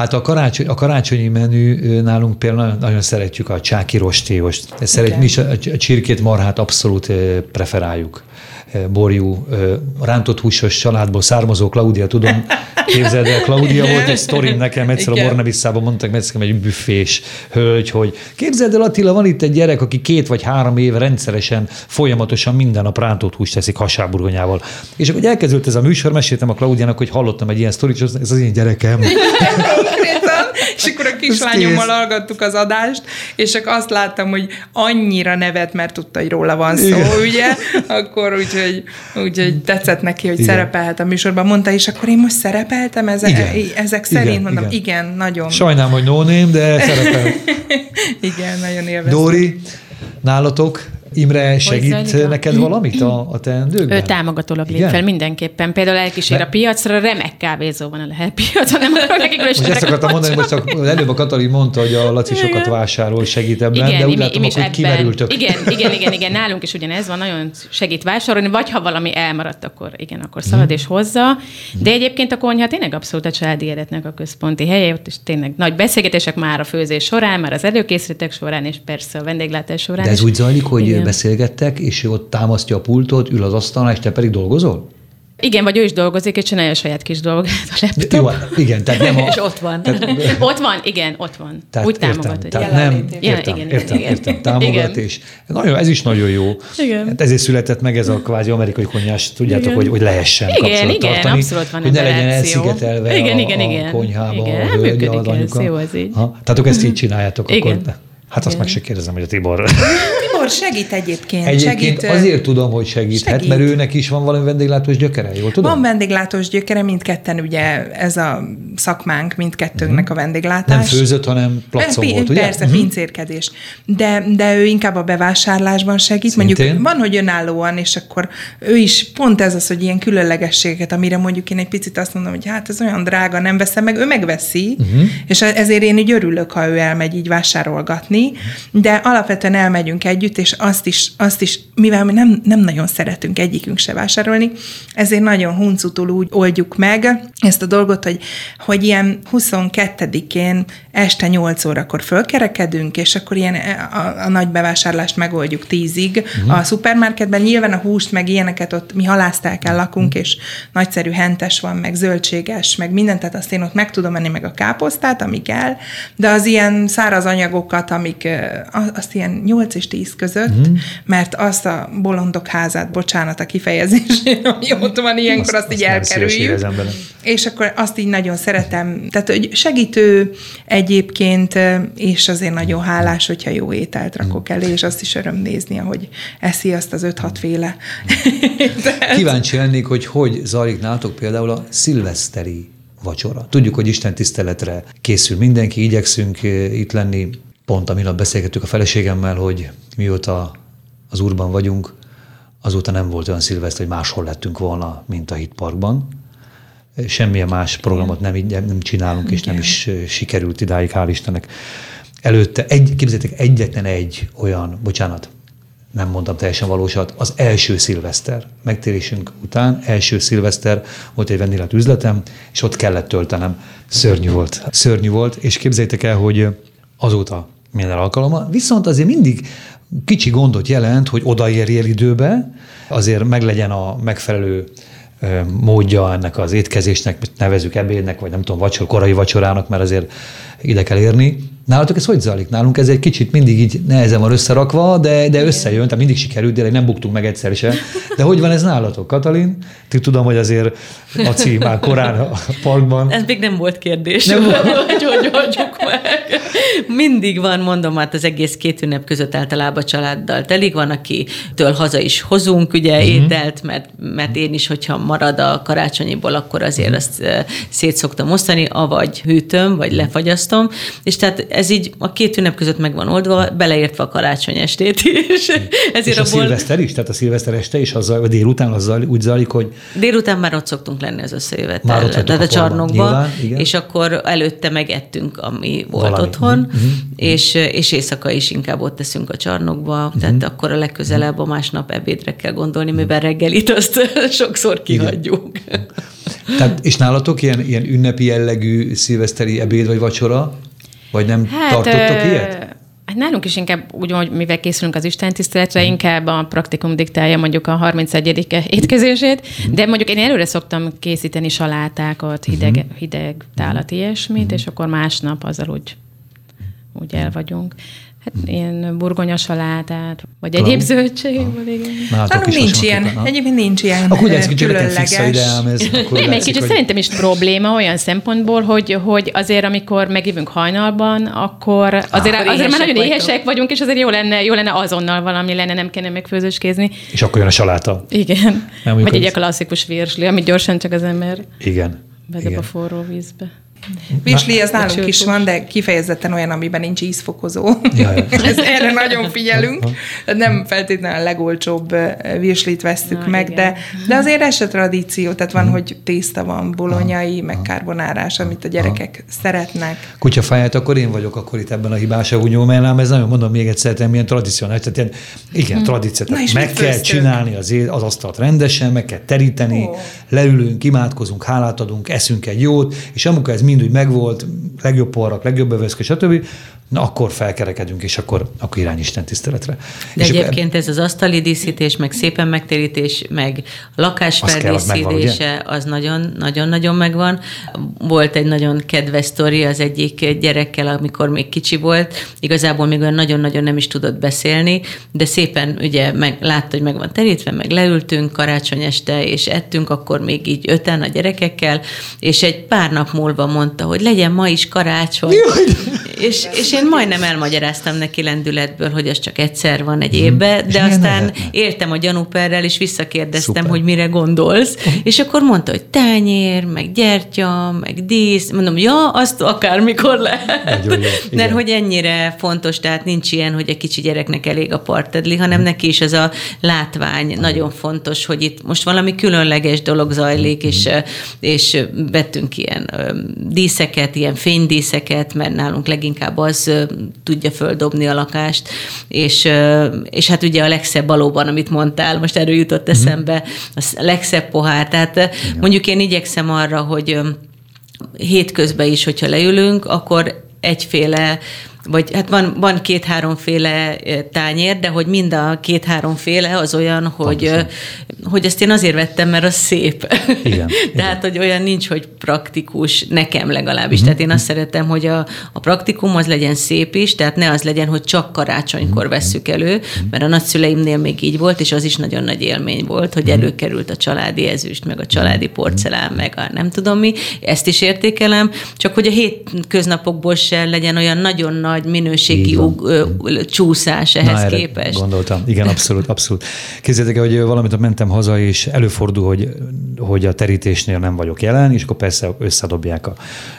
S1: Hát a, karácsony, a karácsonyi menü nálunk például nagyon szeretjük a csáki rostéost. Okay. mi is a, a csirkét, marhát abszolút preferáljuk borjú, rántott húsos családból származó Klaudia, tudom, képzeld el, Klaudia volt egy sztorim nekem, egyszer Igen. a Bornevisszában mondtak nekem egy büfés hölgy, hogy képzeld el Attila, van itt egy gyerek, aki két vagy három éve rendszeresen, folyamatosan minden nap rántott húst teszik hasáburgonyával. És akkor elkezdődött ez a műsor, meséltem a Klaudiának, hogy hallottam egy ilyen sztorit, és ez az én gyerekem.
S3: és akkor a kislányommal hallgattuk az adást, és csak azt láttam, hogy annyira nevet, mert tudta, hogy róla van szó, Igen. ugye? Akkor úgyhogy, úgyhogy tetszett neki, hogy Igen. szerepelhet a műsorban. Mondta, és akkor én most szerepeltem ezek, Igen. ezek szerint? Igen. Mondom, igen. igen, nagyon.
S1: Sajnálom, hogy no name, de szerepel.
S3: igen, nagyon élveztem.
S1: Dóri, nálatok Imre segít neked valamit a, a teendőkben?
S4: Ő támogatólag lép fel mindenképpen. Például elkísér ne. a piacra, remek kávézó van a lehet piacon, nem akarok nekik
S1: Most ezt akartam mondani, most előbb a Katalin mondta, hogy a Laci sokat vásárol, segít ebben, igen, de úgy látom, hogy kimerültök.
S4: Igen, igen, igen, igen, nálunk is ugyanez van, nagyon segít vásárolni, vagy ha valami elmaradt, akkor igen, akkor szalad hmm. és hozza. De egyébként a konyha tényleg abszolút a családi életnek a központi helye, ott is tényleg nagy beszélgetések már a főzés során, már az előkészületek során, és persze a vendéglátás során.
S1: De ez is. úgy zajlik, hogy igen. Beszélgettek, és ott támasztja a pultot, ül az asztalon, és te pedig dolgozol?
S4: Igen, vagy ő is dolgozik, és csinálja a saját kis dolgát a laptop.
S1: Jó, igen, tehát nem a...
S4: és ott van. Tehát, ott van, igen, ott van. Tehát Úgy értem, támogat. Hogy
S1: tehát nem, értem, igen, értem, igen. értem, támogat, igen. és nagyon, ez is nagyon jó. Igen. Hát ezért született meg ez a kvázi amerikai konyhás, tudjátok, hogy, hogy lehessen igen, igen, tartani. abszolút van hogy ne legyen elszigetelve igen, a, igen, igen. a konyhába igen, a hölgy, az anyuka. Jó, az így. Ha, tehát ezt így csináljátok, igen. akkor Hát azt meg se kérdezem, hogy a Tibor.
S3: Tibor segít egyébként.
S1: Egyébként segít, azért tudom, hogy segíthet, segít. mert őnek is van valami vendéglátós gyökere, jól tudom?
S3: Van vendéglátós gyökere, mindketten ugye ez a szakmánk, mindkettőnknek uh-huh. a vendéglátás.
S1: Nem főzött, hanem placon P- volt, ugye?
S3: Persze, uh-huh. pincérkedés. De, de ő inkább a bevásárlásban segít. Szintén? Mondjuk van, hogy önállóan, és akkor ő is pont ez az, hogy ilyen különlegességeket, amire mondjuk én egy picit azt mondom, hogy hát ez olyan drága, nem veszem meg, ő megveszi, uh-huh. és ezért én így örülök, ha ő elmegy így vásárolgatni, tenni, de alapvetően elmegyünk együtt, és azt is, azt is mivel mi nem, nem nagyon szeretünk egyikünk se vásárolni, ezért nagyon huncutul úgy oldjuk meg ezt a dolgot, hogy, hogy ilyen 22-én este 8 órakor fölkerekedünk, és akkor ilyen a, a nagy bevásárlást megoldjuk 10-ig uh-huh. a szupermarketben. Nyilván a húst, meg ilyeneket ott mi halásztálkán lakunk, uh-huh. és nagyszerű hentes van, meg zöldséges, meg mindent, tehát azt én ott meg tudom menni, meg a káposztát, ami kell, de az ilyen száraz anyagokat, ami amik azt ilyen 8 és 10 között, mm. mert azt a bolondok házát, bocsánat a kifejezés, ami ott van ilyenkor, azt, azt így elkerüljük. És akkor azt így nagyon szeretem. Tehát, hogy segítő egyébként, és azért nagyon hálás, hogyha jó ételt rakok elé, és azt is öröm nézni, ahogy eszi azt az 5-6 féle.
S1: Kíváncsi lennék, hogy hogy zajlik nálatok például a szilveszteri vacsora. Tudjuk, hogy Isten tiszteletre készül mindenki, igyekszünk itt lenni Pont a minap beszélgettük a feleségemmel, hogy mióta az úrban vagyunk, azóta nem volt olyan szilveszt, hogy máshol lettünk volna, mint a Hit Parkban. Semmilyen más programot nem, nem csinálunk, Igen. és nem is sikerült idáig, hál' Istennek. Előtte, egy, képzeljétek, egyetlen egy olyan, bocsánat, nem mondtam teljesen valósat, az első szilveszter, megtérésünk után, első szilveszter, volt egy vendéglát üzletem, és ott kellett töltenem. Szörnyű volt. Szörnyű volt, és képzeljétek el, hogy azóta minden alkalommal, viszont azért mindig kicsi gondot jelent, hogy odaérjél időbe, azért meglegyen a megfelelő módja ennek az étkezésnek, nevezük ebédnek, vagy nem tudom, vacsor, korai vacsorának, mert azért ide kell érni. Nálatok ez hogy zajlik? Nálunk ez egy kicsit mindig így nehezen van összerakva, de, de összejön, tehát mindig sikerült, de nem buktunk meg egyszer sem. De hogy van ez nálatok, Katalin? Ti tudom, hogy azért a cím már korán a parkban.
S2: Ez még nem volt kérdés, nem volt. hogy hogy oldjuk meg. Mindig van, mondom, hát az egész két ünnep között általában családdal telik. Van, akitől haza is hozunk ugye uh-huh. ételt, mert, mert én is, hogyha marad a karácsonyiból, akkor azért uh-huh. azt szét szoktam osztani, avagy hűtöm, vagy lefagyasztom. És tehát ez így a két ünnep között meg van oldva, beleértve a karácsony estét is.
S1: Ezért és a, a szilveszter is? Tehát a szilveszter este is azzal, vagy délután azzal úgy zajlik, hogy...
S2: Délután már ott szoktunk lenni az összejövetel, tehát a, a csarnokba, és akkor előtte megettünk, ami volt Valami. otthon, uh-huh. és, és éjszaka is inkább ott teszünk a csarnokba, uh-huh. tehát akkor a legközelebb a másnap ebédre kell gondolni, mivel reggelit azt sokszor kihagyjuk. Igen.
S1: Tehát, és nálatok ilyen, ilyen ünnepi jellegű szilveszteri ebéd vagy vacsora? Vagy nem hát, tartottok ö... ilyet?
S4: Hát nálunk is inkább úgy, hogy mivel készülünk az Isten tiszteletre, hmm. inkább a praktikum diktálja mondjuk a 31. étkezését, hmm. de mondjuk én előre szoktam készíteni salátákat, hideg, hmm. hideg tálat, ilyesmit, és akkor másnap azzal úgy, úgy el vagyunk. Hát ilyen burgonya salátát, vagy Tudom. egyéb zöldség.
S3: Hát nincs ilyen, képen, egyébként nincs ilyen Akkor
S1: ide,
S4: ez Nem, egy kicsit hogy... szerintem is probléma olyan szempontból, hogy, hogy azért, amikor megívünk hajnalban, akkor azért, ah, azért már nagyon vagytok. éhesek vagyunk, és azért jó lenne, jó lenne azonnal valami lenne, nem kellene megfőzőskézni.
S1: És akkor jön a saláta.
S4: Igen. Nem, vagy egy klasszikus virsli, amit gyorsan csak az ember
S1: Igen.
S4: Bedob a forró vízbe.
S3: Virsli az nálunk is van, de kifejezetten olyan, amiben nincs ízfokozó. Ja, ja. Ez, erre nagyon figyelünk. Nem feltétlenül a legolcsóbb virslit vesztük Na, meg, de, de azért ez tradíció. Tehát van, mhm. hogy tészta van, bolonyai, meg karbonárás, amit a gyerekek szeretnek.
S1: Kutyafáját akkor én vagyok akkor itt ebben a hibás mert ez nagyon mondom még egyszer, nem ilyen tradicionális, tehát ilyen, igen, hmm. tradíció. Meg kell főztünk? csinálni az, az asztalt rendesen, meg kell teríteni, oh. leülünk, imádkozunk, hálát adunk, eszünk egy jót, és amikor ez mind úgy megvolt, legjobb porrak, legjobb öveszke, stb., na akkor felkerekedünk, és akkor, akkor irány Isten tiszteletre.
S2: De és egyébként ez az asztali díszítés, meg szépen megtérítés, meg lakás feldíszítése, az nagyon-nagyon megvan. Volt egy nagyon kedves sztori az egyik gyerekkel, amikor még kicsi volt, igazából még olyan nagyon-nagyon nem is tudott beszélni, de szépen ugye meg, látta, hogy meg van terítve, meg leültünk karácsony este, és ettünk, akkor még így öten a gyerekekkel, és egy pár nap múlva mondta, hogy legyen ma is karácsony. És, és én majdnem elmagyaráztam neki lendületből, hogy az csak egyszer van egy mhm. évben, de aztán lehetne? értem a gyanúperrel, és visszakérdeztem, Szuper. hogy mire gondolsz, és akkor mondta, hogy tányér, meg gyertya, meg dísz, mondom, ja, azt akármikor lehet. Jó, Mert hogy ennyire fontos, tehát nincs ilyen, hogy egy kicsi gyereknek elég a partedli, hanem hmm. neki is az a látvány hmm. nagyon fontos, hogy itt most valami különleges dolog zajlik, és, és vettünk ilyen díszeket, ilyen fénydíszeket, mert nálunk leginkább az tudja földobni a lakást, és, és hát ugye a legszebb valóban, amit mondtál, most erről jutott mhm. eszembe, a legszebb pohár, tehát Igen. mondjuk én igyekszem arra, hogy hétközben is, hogyha leülünk, akkor egyféle vagy hát van, van két-háromféle tányér, de hogy mind a két-háromféle az olyan, hogy, hogy ezt én azért vettem, mert az szép. Igen, Tehát, hogy olyan nincs, hogy praktikus, nekem legalábbis. Uh-huh. Tehát én azt szeretem, hogy a, a praktikum az legyen szép is, tehát ne az legyen, hogy csak karácsonykor uh-huh. vesszük elő, uh-huh. mert a nagyszüleimnél még így volt, és az is nagyon nagy élmény volt, hogy előkerült a családi ezüst, meg a családi porcelán, meg a nem tudom mi, ezt is értékelem, csak hogy a hétköznapokból se legyen olyan nagyon nagy nagy minőségi ug, ö, csúszás ehhez Na, képest.
S1: Gondoltam, igen, abszolút, abszolút. Képzeljétek el, hogy valamit mentem haza, és előfordul, hogy, hogy a terítésnél nem vagyok jelen, és akkor persze összedobják a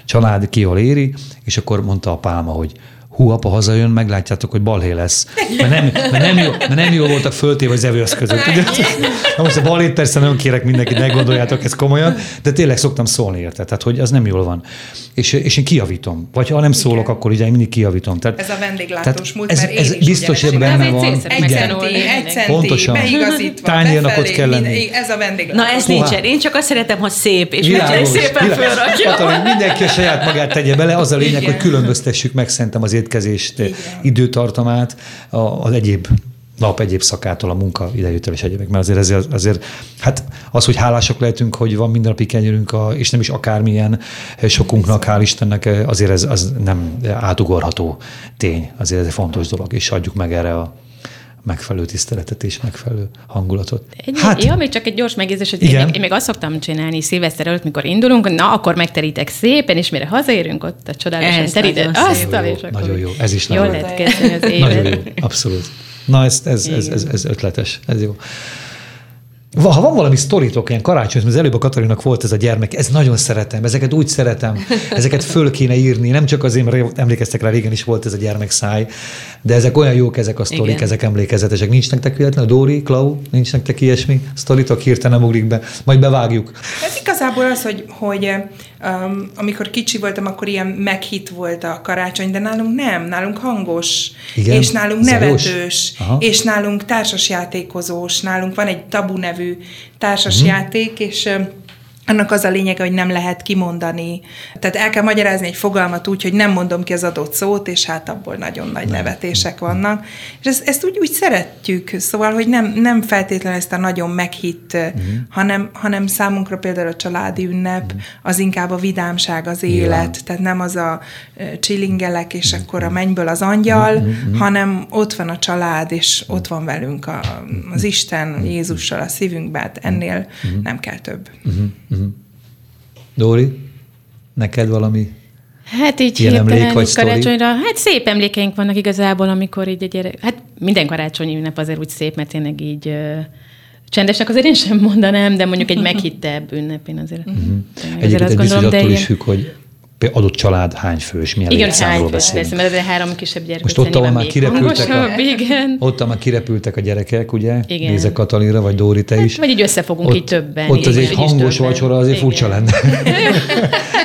S1: család, ki hol éri, és akkor mondta a pálma, hogy hú, apa hazajön, meglátjátok, hogy balhé lesz. Mert nem, mert nem, jó, mert nem jó voltak föltéve az. Ugye? Na most a balhét persze nem kérek mindenkit, ne gondoljátok ezt komolyan, de tényleg szoktam szólni érte, tehát hogy az nem jól van. És, és én kijavítom. Vagy ha nem szólok, Igen. akkor ugye én mindig kijavítom.
S3: Tehát, ez a vendéglátós múlt,
S1: ez, ez biztos, hogy benne van.
S3: Egy centi, egy centi, Pontosan.
S1: Tányérnak ott kell lenni.
S3: Ez a vendéglátós.
S2: Na ez nincsen. Én csak azt szeretem, hogy szép, és világos, szépen
S1: fölrakja. Mindenki a saját magát tegye bele. Az a lényeg, Igen. hogy különböztessük meg szerintem az étkezést, Igen. időtartamát az egyéb nap egyéb szakától, a munka idejöttel és egyébek. Mert azért, azért, azért, hát az, hogy hálásak lehetünk, hogy van mindennapi kenyerünk, a, és nem is akármilyen sokunknak, hál' Istennek, azért ez az nem átugorható tény. Azért ez egy fontos dolog, és adjuk meg erre a megfelelő tiszteletet és megfelelő hangulatot.
S4: Egy, hát, ja, még csak egy gyors megjegyzés, hogy én még, én még azt szoktam csinálni szilveszter előtt, mikor indulunk, na, akkor megterítek szépen, és mire hazaérünk, ott a csodálatosan terített
S1: asztal, és akkor Nagyon jó, ez is
S4: jól lehet kezdeni az évet.
S1: Nagyon jó, abszolút. Na, ez, ez, ez, ez, ez ötletes, ez jó. Ha van valami sztoritok, ilyen karácsony, az előbb a Katarinak volt ez a gyermek, ez nagyon szeretem, ezeket úgy szeretem, ezeket föl kéne írni, nem csak azért, mert emlékeztek rá, régen is volt ez a gyermekszáj, de ezek olyan jók ezek a sztorik, Igen. ezek emlékezetesek. Nincs nektek véletlen, Dóri, Klau, nincs nektek ilyesmi sztoritok, hirtelen nem ugrik be, majd bevágjuk.
S3: Ez igazából az, hogy, hogy um, amikor kicsi voltam, akkor ilyen meghitt volt a karácsony, de nálunk nem, nálunk hangos, Igen? és nálunk Zajos? nevetős, Aha. és nálunk társasjátékozós, nálunk van egy tabu nevű társasjáték, mm. és annak az a lényege, hogy nem lehet kimondani. Tehát el kell magyarázni egy fogalmat úgy, hogy nem mondom ki az adott szót, és hát abból nagyon nagy nevetések vannak. És ezt, ezt úgy, úgy szeretjük, szóval, hogy nem, nem feltétlenül ezt a nagyon meghitt, uh-huh. hanem, hanem számunkra például a családi ünnep, uh-huh. az inkább a vidámság, az élet, Igen. tehát nem az a csilingelek, és uh-huh. akkor a mennyből az angyal, uh-huh. hanem ott van a család, és ott van velünk a, az Isten, Jézussal a szívünkben, hát ennél uh-huh. nem kell több. Uh-huh. Uh-huh.
S1: Dóri, neked valami
S4: Hát így Ilyen emlék, vagy karácsonyra, hát szép emlékeink vannak igazából, amikor így egy gyerek, hát minden karácsonyi ünnep azért úgy szép, mert tényleg így uh, csendesnek azért én sem mondanám, de mondjuk egy meghittebb ünnepén azért. Uh-huh.
S1: Egyébként azért azt gondolom, de attól is függ, hogy adott család hány fős, milyen
S4: igen, hány fős, persze, mert ez három kisebb gyerek.
S1: Most ott, ahol már kirepültek, a, igen. ott, már kirepültek a gyerekek, ugye? Igen. Nézek Katalinra, vagy Dóri, te hát, is.
S4: Vagy így összefogunk ott, így többen.
S1: Ott az egy hangos vacsora azért igen. furcsa lenne.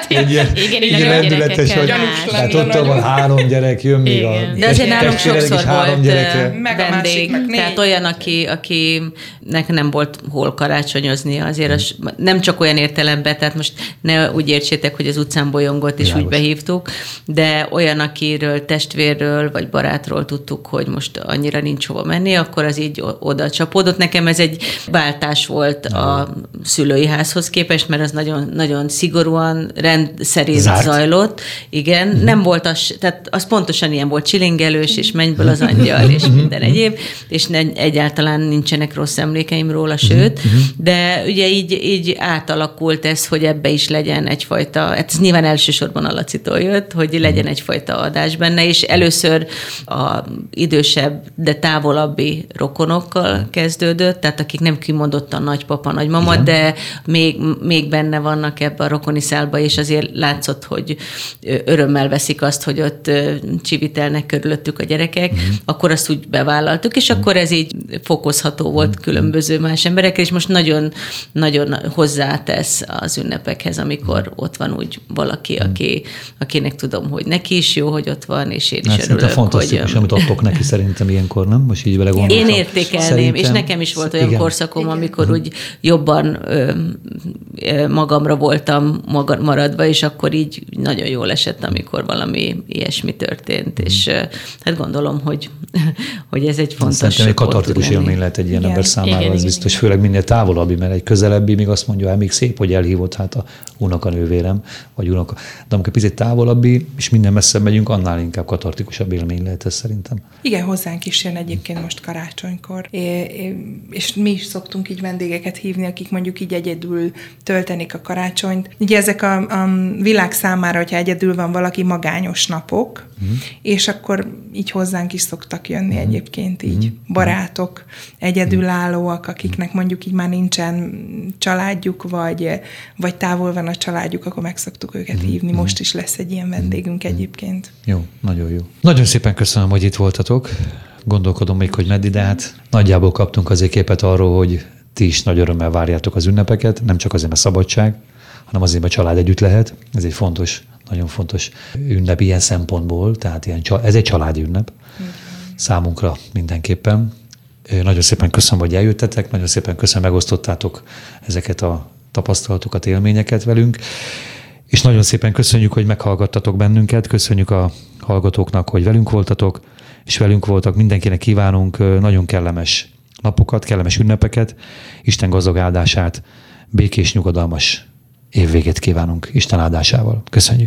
S4: egy ilyen, igen, így ilyen lendületes,
S1: hogy hát ott van három gyerek, jön még a
S2: De azért nálunk sokszor volt vendég, tehát olyan, aki, akinek nem volt hol karácsonyozni, azért nem csak olyan értelemben, tehát most ne úgy értsétek, hogy az utcán bolyongó hangot is Világos. úgy behívtuk, de olyan, akiről testvérről vagy barátról tudtuk, hogy most annyira nincs hova menni, akkor az így oda csapódott. Nekem ez egy váltás volt a szülői házhoz képest, mert az nagyon, nagyon szigorúan, rendszerint Zárt. zajlott. Igen, mm. nem volt az, tehát az pontosan ilyen volt, csilingelős, és mennyből az angyal, és minden egyéb, és ne, egyáltalán nincsenek rossz emlékeim róla, sőt, mm-hmm. de ugye így, így átalakult ez, hogy ebbe is legyen egyfajta, hát ez nyilván első elsősorban a Lacitól jött, hogy legyen mhm. egyfajta adás benne, és először a idősebb, de távolabbi rokonokkal kezdődött, tehát akik nem kimondottan nagypapa, nagymama, Igen. de még, még benne vannak ebbe a rokoni szálba, és azért látszott, hogy örömmel veszik azt, hogy ott csivitelnek körülöttük a gyerekek, Igen. Mhm. akkor azt úgy bevállaltuk, és. Mhm. akkor ez így fokozható volt különböző más emberekre, és most nagyon, nagyon hozzátesz az ünnepekhez, amikor ott van úgy valaki, aki, akinek tudom, hogy neki is jó, hogy ott van, és én is
S1: Ez
S2: örülök.
S1: fantasztikus, hogy... amit adtok neki szerintem ilyenkor, nem? Most így vele
S2: Én értékelném, szerintem... és nekem is volt olyan igen. korszakom, igen. amikor igen. úgy jobban ö, ö, magamra voltam maga, maradva, és akkor így nagyon jól esett, amikor valami ilyesmi történt, mm. és ö, hát gondolom, hogy, hogy ez egy fontos
S1: Szerintem egy katartikus élmény lehet egy ilyen igen. ember számára, igen, az igen, biztos, igen. főleg minél távolabbi, mert egy közelebbi még azt mondja, hogy még szép, hogy elhívott hát a unokanővérem, vagy unoka de amikor picit távolabbi, és minden messzebb megyünk, annál inkább katartikusabb élmény lehet ez szerintem.
S3: Igen, hozzánk is jön egyébként most karácsonykor, és mi is szoktunk így vendégeket hívni, akik mondjuk így egyedül töltenik a karácsonyt. Ugye ezek a, a világ számára, hogyha egyedül van valaki, magányos napok, uh-huh. és akkor így hozzánk is szoktak jönni uh-huh. egyébként így uh-huh. barátok, egyedülállóak, akiknek mondjuk így már nincsen családjuk, vagy, vagy távol van a családjuk, akkor meg szoktuk őket uh-huh. Hívni. Most is lesz egy ilyen vendégünk egyébként.
S1: Jó, nagyon jó. Nagyon szépen köszönöm, hogy itt voltatok. Gondolkodom még, hogy meddig, de hát nagyjából kaptunk azért képet arról, hogy ti is nagy örömmel várjátok az ünnepeket, nem csak azért, mert szabadság, hanem azért, mert család együtt lehet. Ez egy fontos, nagyon fontos ünnep ilyen szempontból, tehát ilyen, ez egy családi ünnep számunkra mindenképpen. Nagyon szépen köszönöm, hogy eljöttetek, nagyon szépen köszönöm, megosztottátok ezeket a tapasztalatokat, élményeket velünk. És nagyon szépen köszönjük, hogy meghallgattatok bennünket, köszönjük a hallgatóknak, hogy velünk voltatok, és velünk voltak. Mindenkinek kívánunk nagyon kellemes napokat, kellemes ünnepeket, Isten gazdag áldását, békés, nyugodalmas évvéget kívánunk Isten áldásával. Köszönjük!